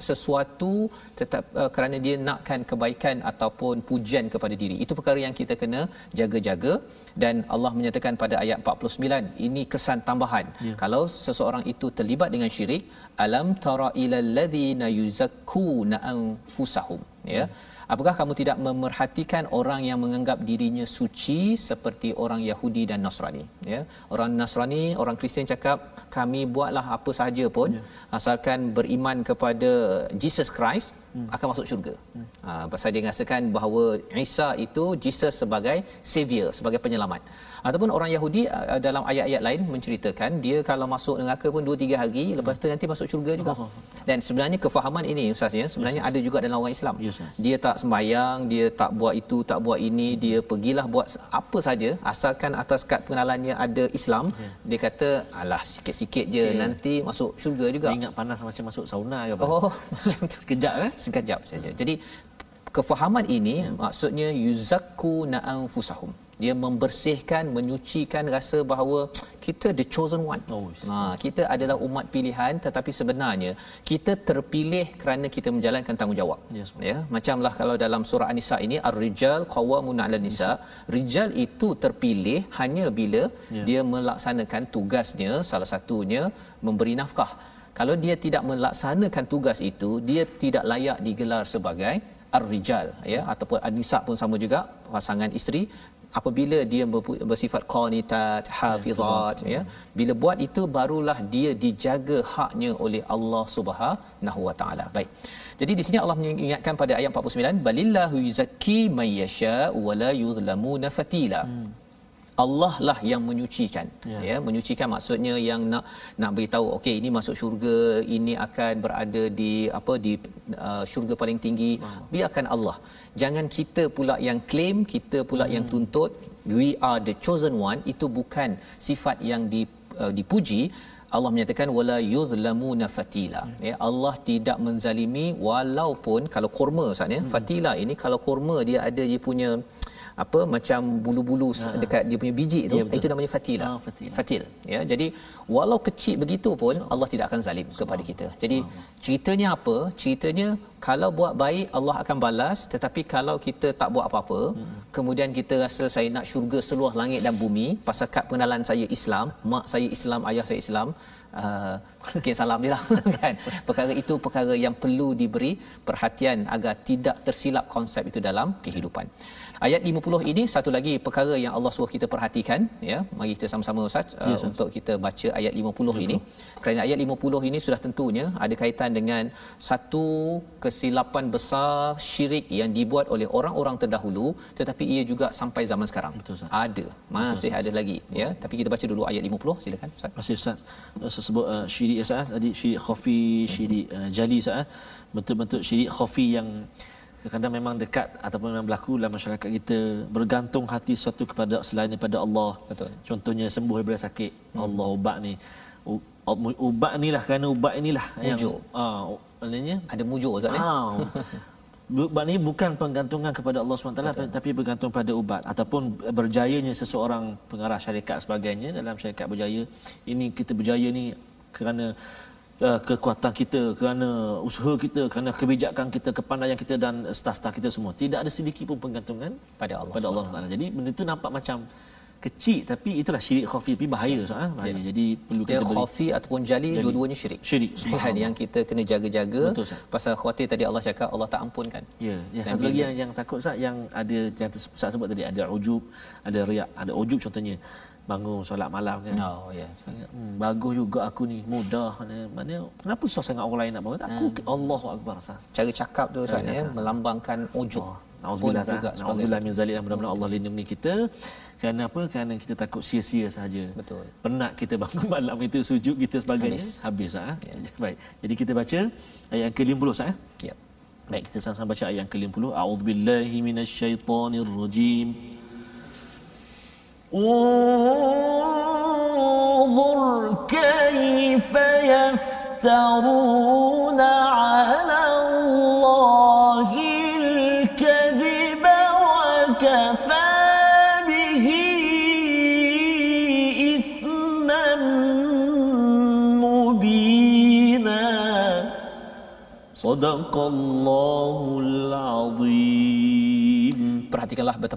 sesuatu tetap uh, kerana dia nakkan kebaikan ataupun pujian kepada diri itu perkara yang kita kena jaga-jaga dan Allah menyatakan pada ayat 49 ini kesan tambahan ya. kalau seseorang itu terlibat dengan syirik alam tara ilal ladzina yuzakkuna anfusahum ya, apakah kamu tidak memerhatikan orang yang menganggap dirinya suci seperti orang Yahudi dan Nasrani? Ya. Orang Nasrani orang Kristian cakap kami buatlah apa sahaja pun ya. asalkan beriman kepada Jesus Christ hmm. akan masuk syurga. Hmm. Ha, pasal dia rasakan bahawa Isa itu Jesus sebagai savior, sebagai penyelamat. Ataupun orang Yahudi uh, dalam ayat-ayat lain menceritakan dia kalau masuk neraka pun 2 3 hari hmm. lepas tu nanti masuk syurga juga. Oh. Dan sebenarnya kefahaman ini ustaz ya, sebenarnya yes, ada juga dalam orang Islam. Yes, dia tak sembahyang, dia tak buat itu, tak buat ini, dia pergilah buat apa saja asalkan atas kad pengenalannya ada Islam, yeah. dia kata alah sikit-sikit je okay. nanti masuk syurga juga. Dia ingat panas macam masuk sauna ke apa? Oh, sekejap eh? Sekejap saja. Jadi kefahaman ini ya. maksudnya yuzakku na'anfusahum. Dia membersihkan, menyucikan rasa bahawa kita the chosen one. Oh, ha, kita adalah umat pilihan tetapi sebenarnya kita terpilih kerana kita menjalankan tanggungjawab. Yes, ya, macamlah kalau dalam surah An-Nisa ini ar-rijal qawwamun 'alan nisa. Rijal itu terpilih hanya bila yeah. dia melaksanakan tugasnya salah satunya memberi nafkah kalau dia tidak melaksanakan tugas itu dia tidak layak digelar sebagai ar-rijal ya ataupun an-nisa pun sama juga pasangan isteri. Apabila dia bersifat qanitat hafizat ya bila buat itu barulah dia dijaga haknya oleh Allah Subhanahu wa taala. Baik. Jadi di sini Allah mengingatkan pada ayat 49 balillahu yuzakki may yasha wa la yuzlamuna fatila. Hmm. Allah lah yang menyucikan ya. ya menyucikan maksudnya yang nak nak beritahu okey ini masuk syurga ini akan berada di apa di uh, syurga paling tinggi wow. biarkan Allah jangan kita pula yang claim kita pula hmm. yang tuntut we are the chosen one itu bukan sifat yang di uh, dipuji Allah menyatakan wala yuzlamuna fatila hmm. ya Allah tidak menzalimi walaupun kalau kurma Ustaz ya hmm. fatila ini kalau kurma dia ada dia punya apa macam bulu-bulu ha, dekat dia punya biji tu ya, itu namanya fatila. Ha, fatila. Fatil ya. Jadi walau kecil begitu pun so, Allah tidak akan zalim so, kepada kita. Jadi so, ceritanya apa? Ceritanya kalau buat baik Allah akan balas tetapi kalau kita tak buat apa-apa hmm. kemudian kita rasa saya nak syurga seluas langit dan bumi pasal kad pengenalan saya Islam, mak saya Islam, ayah saya Islam Uh, mungkin salam je lah kan perkara itu perkara yang perlu diberi perhatian agar tidak tersilap konsep itu dalam kehidupan ayat 50 ini satu lagi perkara yang Allah suruh kita perhatikan ya. Mari kita sama-sama ustaz uh, yes, untuk kita baca ayat 50 Betul. ini. kerana ayat 50 ini sudah tentunya ada kaitan dengan satu kesilapan besar syirik yang dibuat oleh orang-orang terdahulu tetapi ia juga sampai zaman sekarang. Betul, ustaz. ada. Masih Betul, ada lagi ya. Tapi kita baca dulu ayat 50 silakan ustaz. Masih ustaz. Sebut uh, syirik ustaz. Tadi syirik khafi syirik uh, jali ustaz betul-betul syirik khafi yang kadang memang dekat ataupun memang berlaku dalam masyarakat kita bergantung hati sesuatu kepada selain daripada Allah. Betul. Contohnya sembuh daripada sakit. Hmm. Allah ubat ni. Ubat inilah kerana ubat inilah mujuk. yang ah maknanya? Ada mujuk ustaz ah, ubat ni bukan penggantungan kepada Allah SWT Betul. tapi bergantung pada ubat. Ataupun berjayanya seseorang pengarah syarikat sebagainya dalam syarikat berjaya ini kita berjaya ni kerana uh, kekuatan kita kerana usaha kita kerana kebijakan kita kepandaian kita dan staf-staf kita semua. Tidak ada sedikit pun penggantungan pada Allah pada Allah SWT jadi benda itu nampak macam kecil tapi itulah syirik khafi tapi bahaya so, ha? bahaya. Ya. jadi perlu kita beri. khafi ataupun jali, jali. dua-duanya syirik. Syirik kan yang kita kena jaga-jaga Betul, pasal khawatir tadi Allah cakap Allah tak ampunkan. Ya yang satu lagi yang, yang takut sah yang ada yang sebut tadi ada ujub ada riak ada ujub contohnya bangun solat malam kan. Oh ya. Yeah. Hmm, bagus juga aku ni mudah mana mana kenapa susah sangat orang lain nak bangun? Aku hmm. Allahu akbar sah. Cara cakap tu Ustaz ya melambangkan ujub. Oh. Nauzubillah juga Nauzubillah min zalik mudah-mudahan Allah lindungi kita kerana apa kerana kita takut sia-sia saja betul penat kita bangun malam itu sujud kita sebagainya habis, habis ah ya. baik jadi kita baca ayat yang ke-50 sah ya baik kita sama-sama baca ayat yang ke-50 a'udzubillahi minasyaitonirrajim انظر كيف يفترون على الله الكذب وكفى به إثما مبينا. صدق الله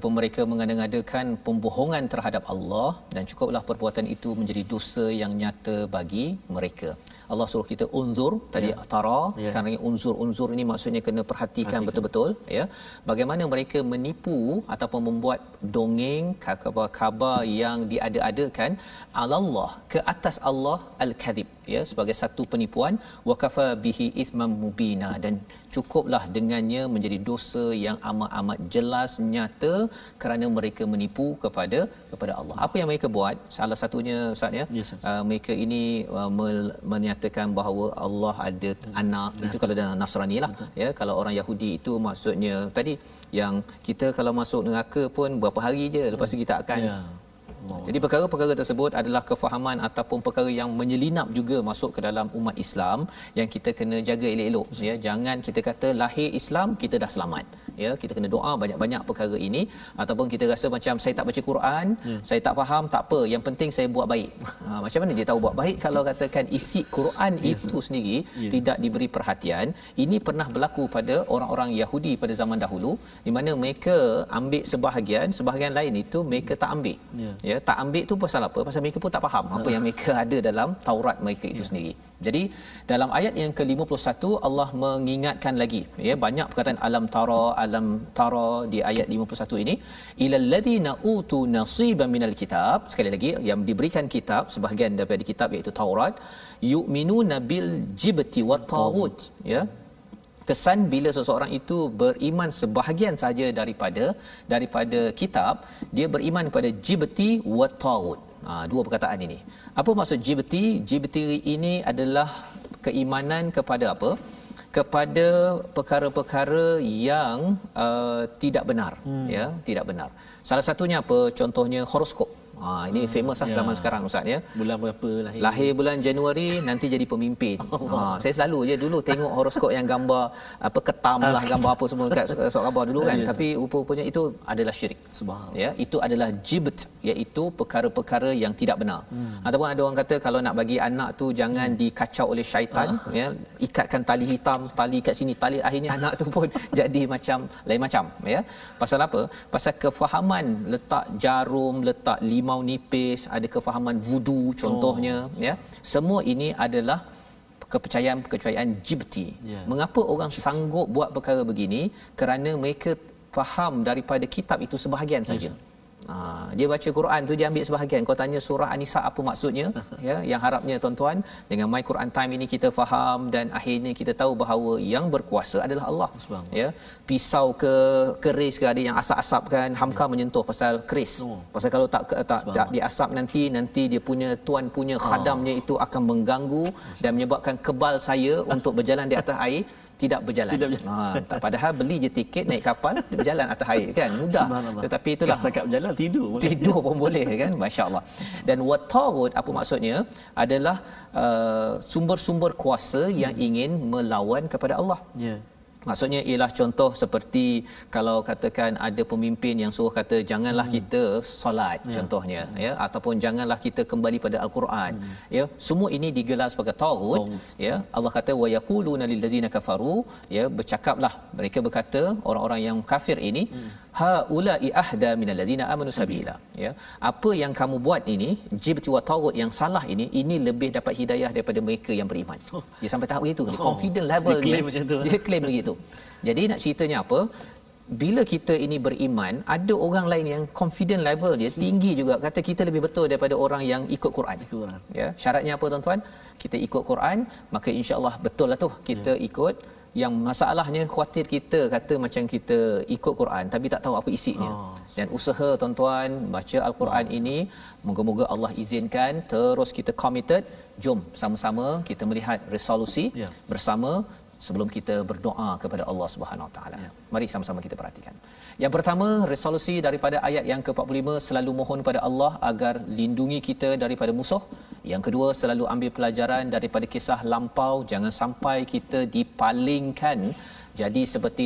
Betapa mereka mengada-ngadakan pembohongan terhadap Allah dan cukuplah perbuatan itu menjadi dosa yang nyata bagi mereka. Allah suruh kita unzur tadi ya. tara ya. kerana unzur-unzur ini maksudnya kena perhatikan betul-betul ya bagaimana mereka menipu ataupun membuat dongeng khabar-khabar yang diada-adakan Allah ke atas Allah al-kadhib ya sebagai satu penipuan waqafa bihi ithman mubina dan cukuplah dengannya menjadi dosa yang amat-amat jelas nyata kerana mereka menipu kepada kepada Allah. Apa yang mereka buat? Salah satunya Ustaz ya. Yes, uh, mereka ini uh, menyatakan bahawa Allah ada anak. Itu kalau dalam Nasrani lah. Betul. Ya, kalau orang Yahudi itu maksudnya tadi yang kita kalau masuk neraka pun berapa hari je lepas tu kita akan ya. Jadi perkara-perkara tersebut adalah kefahaman ataupun perkara yang menyelinap juga masuk ke dalam umat Islam yang kita kena jaga elok-elok ya. Jangan kita kata lahir Islam kita dah selamat ya kita kena doa banyak-banyak perkara ini ataupun kita rasa macam saya tak baca Quran hmm. saya tak faham tak apa yang penting saya buat baik ha, macam mana dia tahu buat baik kalau katakan isi Quran yes, itu sendiri yeah. tidak diberi perhatian ini pernah berlaku pada orang-orang Yahudi pada zaman dahulu di mana mereka ambil sebahagian sebahagian lain itu mereka tak ambil yeah. ya tak ambil tu pasal apa pasal mereka pun tak faham apa yang mereka ada dalam Taurat mereka itu yeah. sendiri Jadi dalam ayat yang ke-51 Allah mengingatkan lagi. Ya banyak perkataan alam tara alam tara di ayat 51 ini. Ilal ladina utu nasiban minal kitab sekali lagi yang diberikan kitab sebahagian daripada kitab iaitu Taurat yu'minuna bil jibti wat taghut. Ya. Kesan bila seseorang itu beriman sebahagian saja daripada daripada kitab dia beriman kepada jibti wa tagut ha, dua perkataan ini. Apa maksud jibti jibti ini adalah keimanan kepada apa? Kepada perkara-perkara yang uh, tidak benar hmm. ya tidak benar. Salah satunya apa? Contohnya horoskop Ha ini hmm, famous lah ya. zaman sekarang ustaz ya. Bulan berapa lahir? Lahir bulan Januari nanti jadi pemimpin. ha saya selalu je dulu tengok horoskop yang gambar apa ketam lah gambar apa semua kat surat khabar dulu kan. Ya, Tapi rupa-rupanya itu adalah syirik. Subhanallah. Ya, itu adalah jibt iaitu perkara-perkara yang tidak benar. Hmm. Ataupun ada orang kata kalau nak bagi anak tu jangan hmm. dikacau oleh syaitan ah. ya, ikatkan tali hitam, tali kat sini, tali akhirnya anak tu pun jadi macam lain macam ya. Pasal apa? Pasal kefahaman letak jarum, letak lima limau nipis, ada kefahaman vudu contohnya oh. ya. Semua ini adalah kepercayaan-kepercayaan jibti. Yeah. Mengapa orang sanggup buat perkara begini? Kerana mereka faham daripada kitab itu sebahagian saja. Ha, dia baca Quran tu dia ambil sebahagian. Kau tanya surah An-Nisa apa maksudnya? ya, yang harapnya tuan-tuan dengan My Quran Time ini kita faham dan akhirnya kita tahu bahawa yang berkuasa adalah Allah. Ya. Pisau ke keris ke ada yang asap-asap kan, hamka ya. menyentuh pasal keris. Oh. Pasal kalau tak tak, tak diasap nanti nanti dia punya tuan punya khadamnya oh. itu akan mengganggu dan menyebabkan kebal saya untuk berjalan di atas air tidak berjalan. Tidak berjalan. Ha, tak padahal beli je tiket naik kapal berjalan atas air kan mudah. Tetapi itulah sekap berjalan tidur. Tidur pun boleh kan masya-Allah. Dan watarud apa maksudnya adalah uh, sumber-sumber kuasa yang ingin melawan kepada Allah. Ya. Yeah. Maksudnya ialah contoh seperti kalau katakan ada pemimpin yang suruh kata janganlah hmm. kita solat ya. contohnya hmm. ya. Ataupun janganlah kita kembali pada al-Quran hmm. ya. Semua ini digelar sebagai tagut ya. Allah kata wa yaquluna lil ladzina kafaru ya. Bercakaplah mereka berkata orang-orang yang kafir ini hmm. Haula'i ahda minal ladzina amanu sabila ya. Apa yang kamu buat ini jibti wa tawud yang salah ini ini lebih dapat hidayah daripada mereka yang beriman. Oh. dia sampai tahap begitu. Oh. confident level dia. claim macam tu. Dia claim begitu jadi nak ceritanya apa bila kita ini beriman ada orang lain yang confident level dia tinggi juga kata kita lebih betul daripada orang yang ikut Quran ya syaratnya apa tuan-tuan kita ikut Quran maka insyaallah betul lah tu kita ya. ikut yang masalahnya khuatir kita kata macam kita ikut Quran tapi tak tahu apa isinya. Oh. Dan usaha tuan-tuan baca al-Quran oh. ini moga-moga Allah izinkan terus kita committed. Jom sama-sama kita melihat resolusi yeah. bersama sebelum kita berdoa kepada Allah Subhanahu Wa Taala. Ya. Mari sama-sama kita perhatikan. Yang pertama, resolusi daripada ayat yang ke-45 selalu mohon pada Allah agar lindungi kita daripada musuh. Yang kedua, selalu ambil pelajaran daripada kisah lampau, jangan sampai kita dipalingkan jadi seperti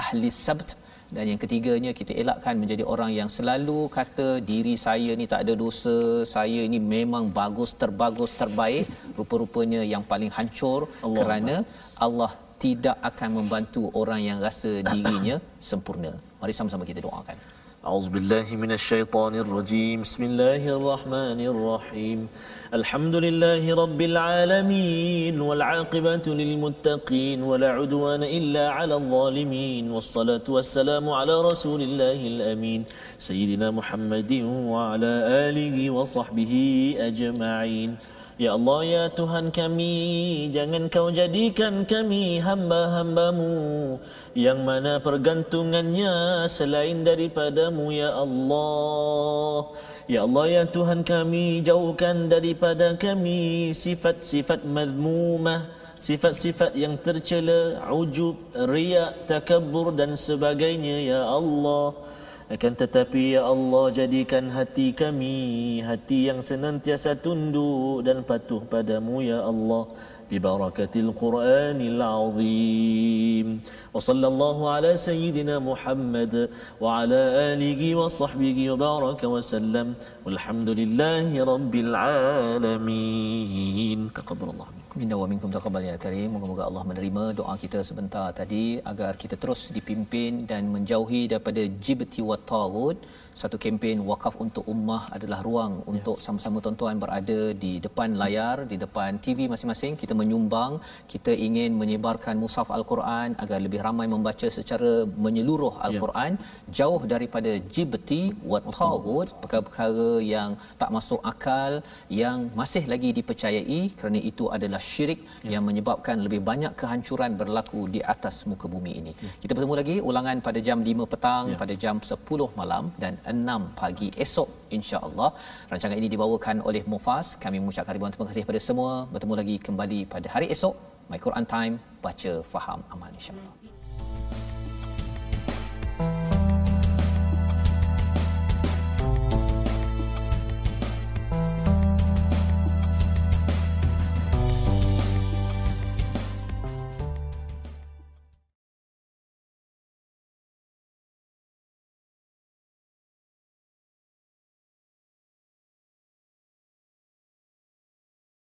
ahli sabt dan yang ketiganya kita elakkan menjadi orang yang selalu kata diri saya ni tak ada dosa saya ini memang bagus terbagus terbaik. Rupa-rupanya yang paling hancur Allah kerana Allah tidak akan membantu orang yang rasa dirinya sempurna. Mari sama-sama kita doakan أعوذ بالله من الشيطان الرجيم. بسم الله الرحمن الرحيم. الحمد لله رب العالمين والعاقبة للمتقين ولا عدوان إلا على الظالمين والصلاة والسلام على رسول الله الأمين سيدنا محمد وعلى آله وصحبه أجمعين. Ya Allah ya Tuhan kami Jangan kau jadikan kami hamba-hambamu Yang mana pergantungannya selain daripadamu ya Allah. Ya Allah ya Tuhan kami Jauhkan daripada kami Sifat-sifat madmumah Sifat-sifat yang tercela Ujub, riak, takabur dan sebagainya ya Allah akan tetapi ya Allah jadikan hati kami hati yang senantiasa tunduk dan patuh padamu ya Allah bi barakatil Qur'anil azim. Wa sallallahu ala sayyidina Muhammad wa ala alihi wa sahbihi wa baraka wa sallam. Walhamdulillahi rabbil alamin. Taqabbalallahu. Minna wa minkum taqabbal ya karim. Moga-moga Allah menerima doa kita sebentar tadi agar kita terus dipimpin dan menjauhi daripada jibti wa tagut. Satu kempen wakaf untuk ummah adalah ruang ya. untuk sama-sama tuan-tuan berada di depan layar, di depan TV masing-masing. Kita menyumbang, kita ingin menyebarkan mushaf Al-Quran agar lebih ramai membaca secara menyeluruh ya. Al-Quran, ya. jauh daripada jibti wa tagut, perkara-perkara yang tak masuk akal yang masih lagi dipercayai kerana itu adalah syirik ya. yang menyebabkan lebih banyak kehancuran berlaku di atas muka bumi ini. Ya. Kita bertemu lagi ulangan pada jam 5 petang ya. pada jam 10 malam dan 6 pagi esok insya-Allah. Rancangan ini dibawakan oleh Mufas. Kami mengucapkan ribuan terima kasih kepada semua. Bertemu lagi kembali pada hari esok My Quran Time baca faham amal insya-Allah.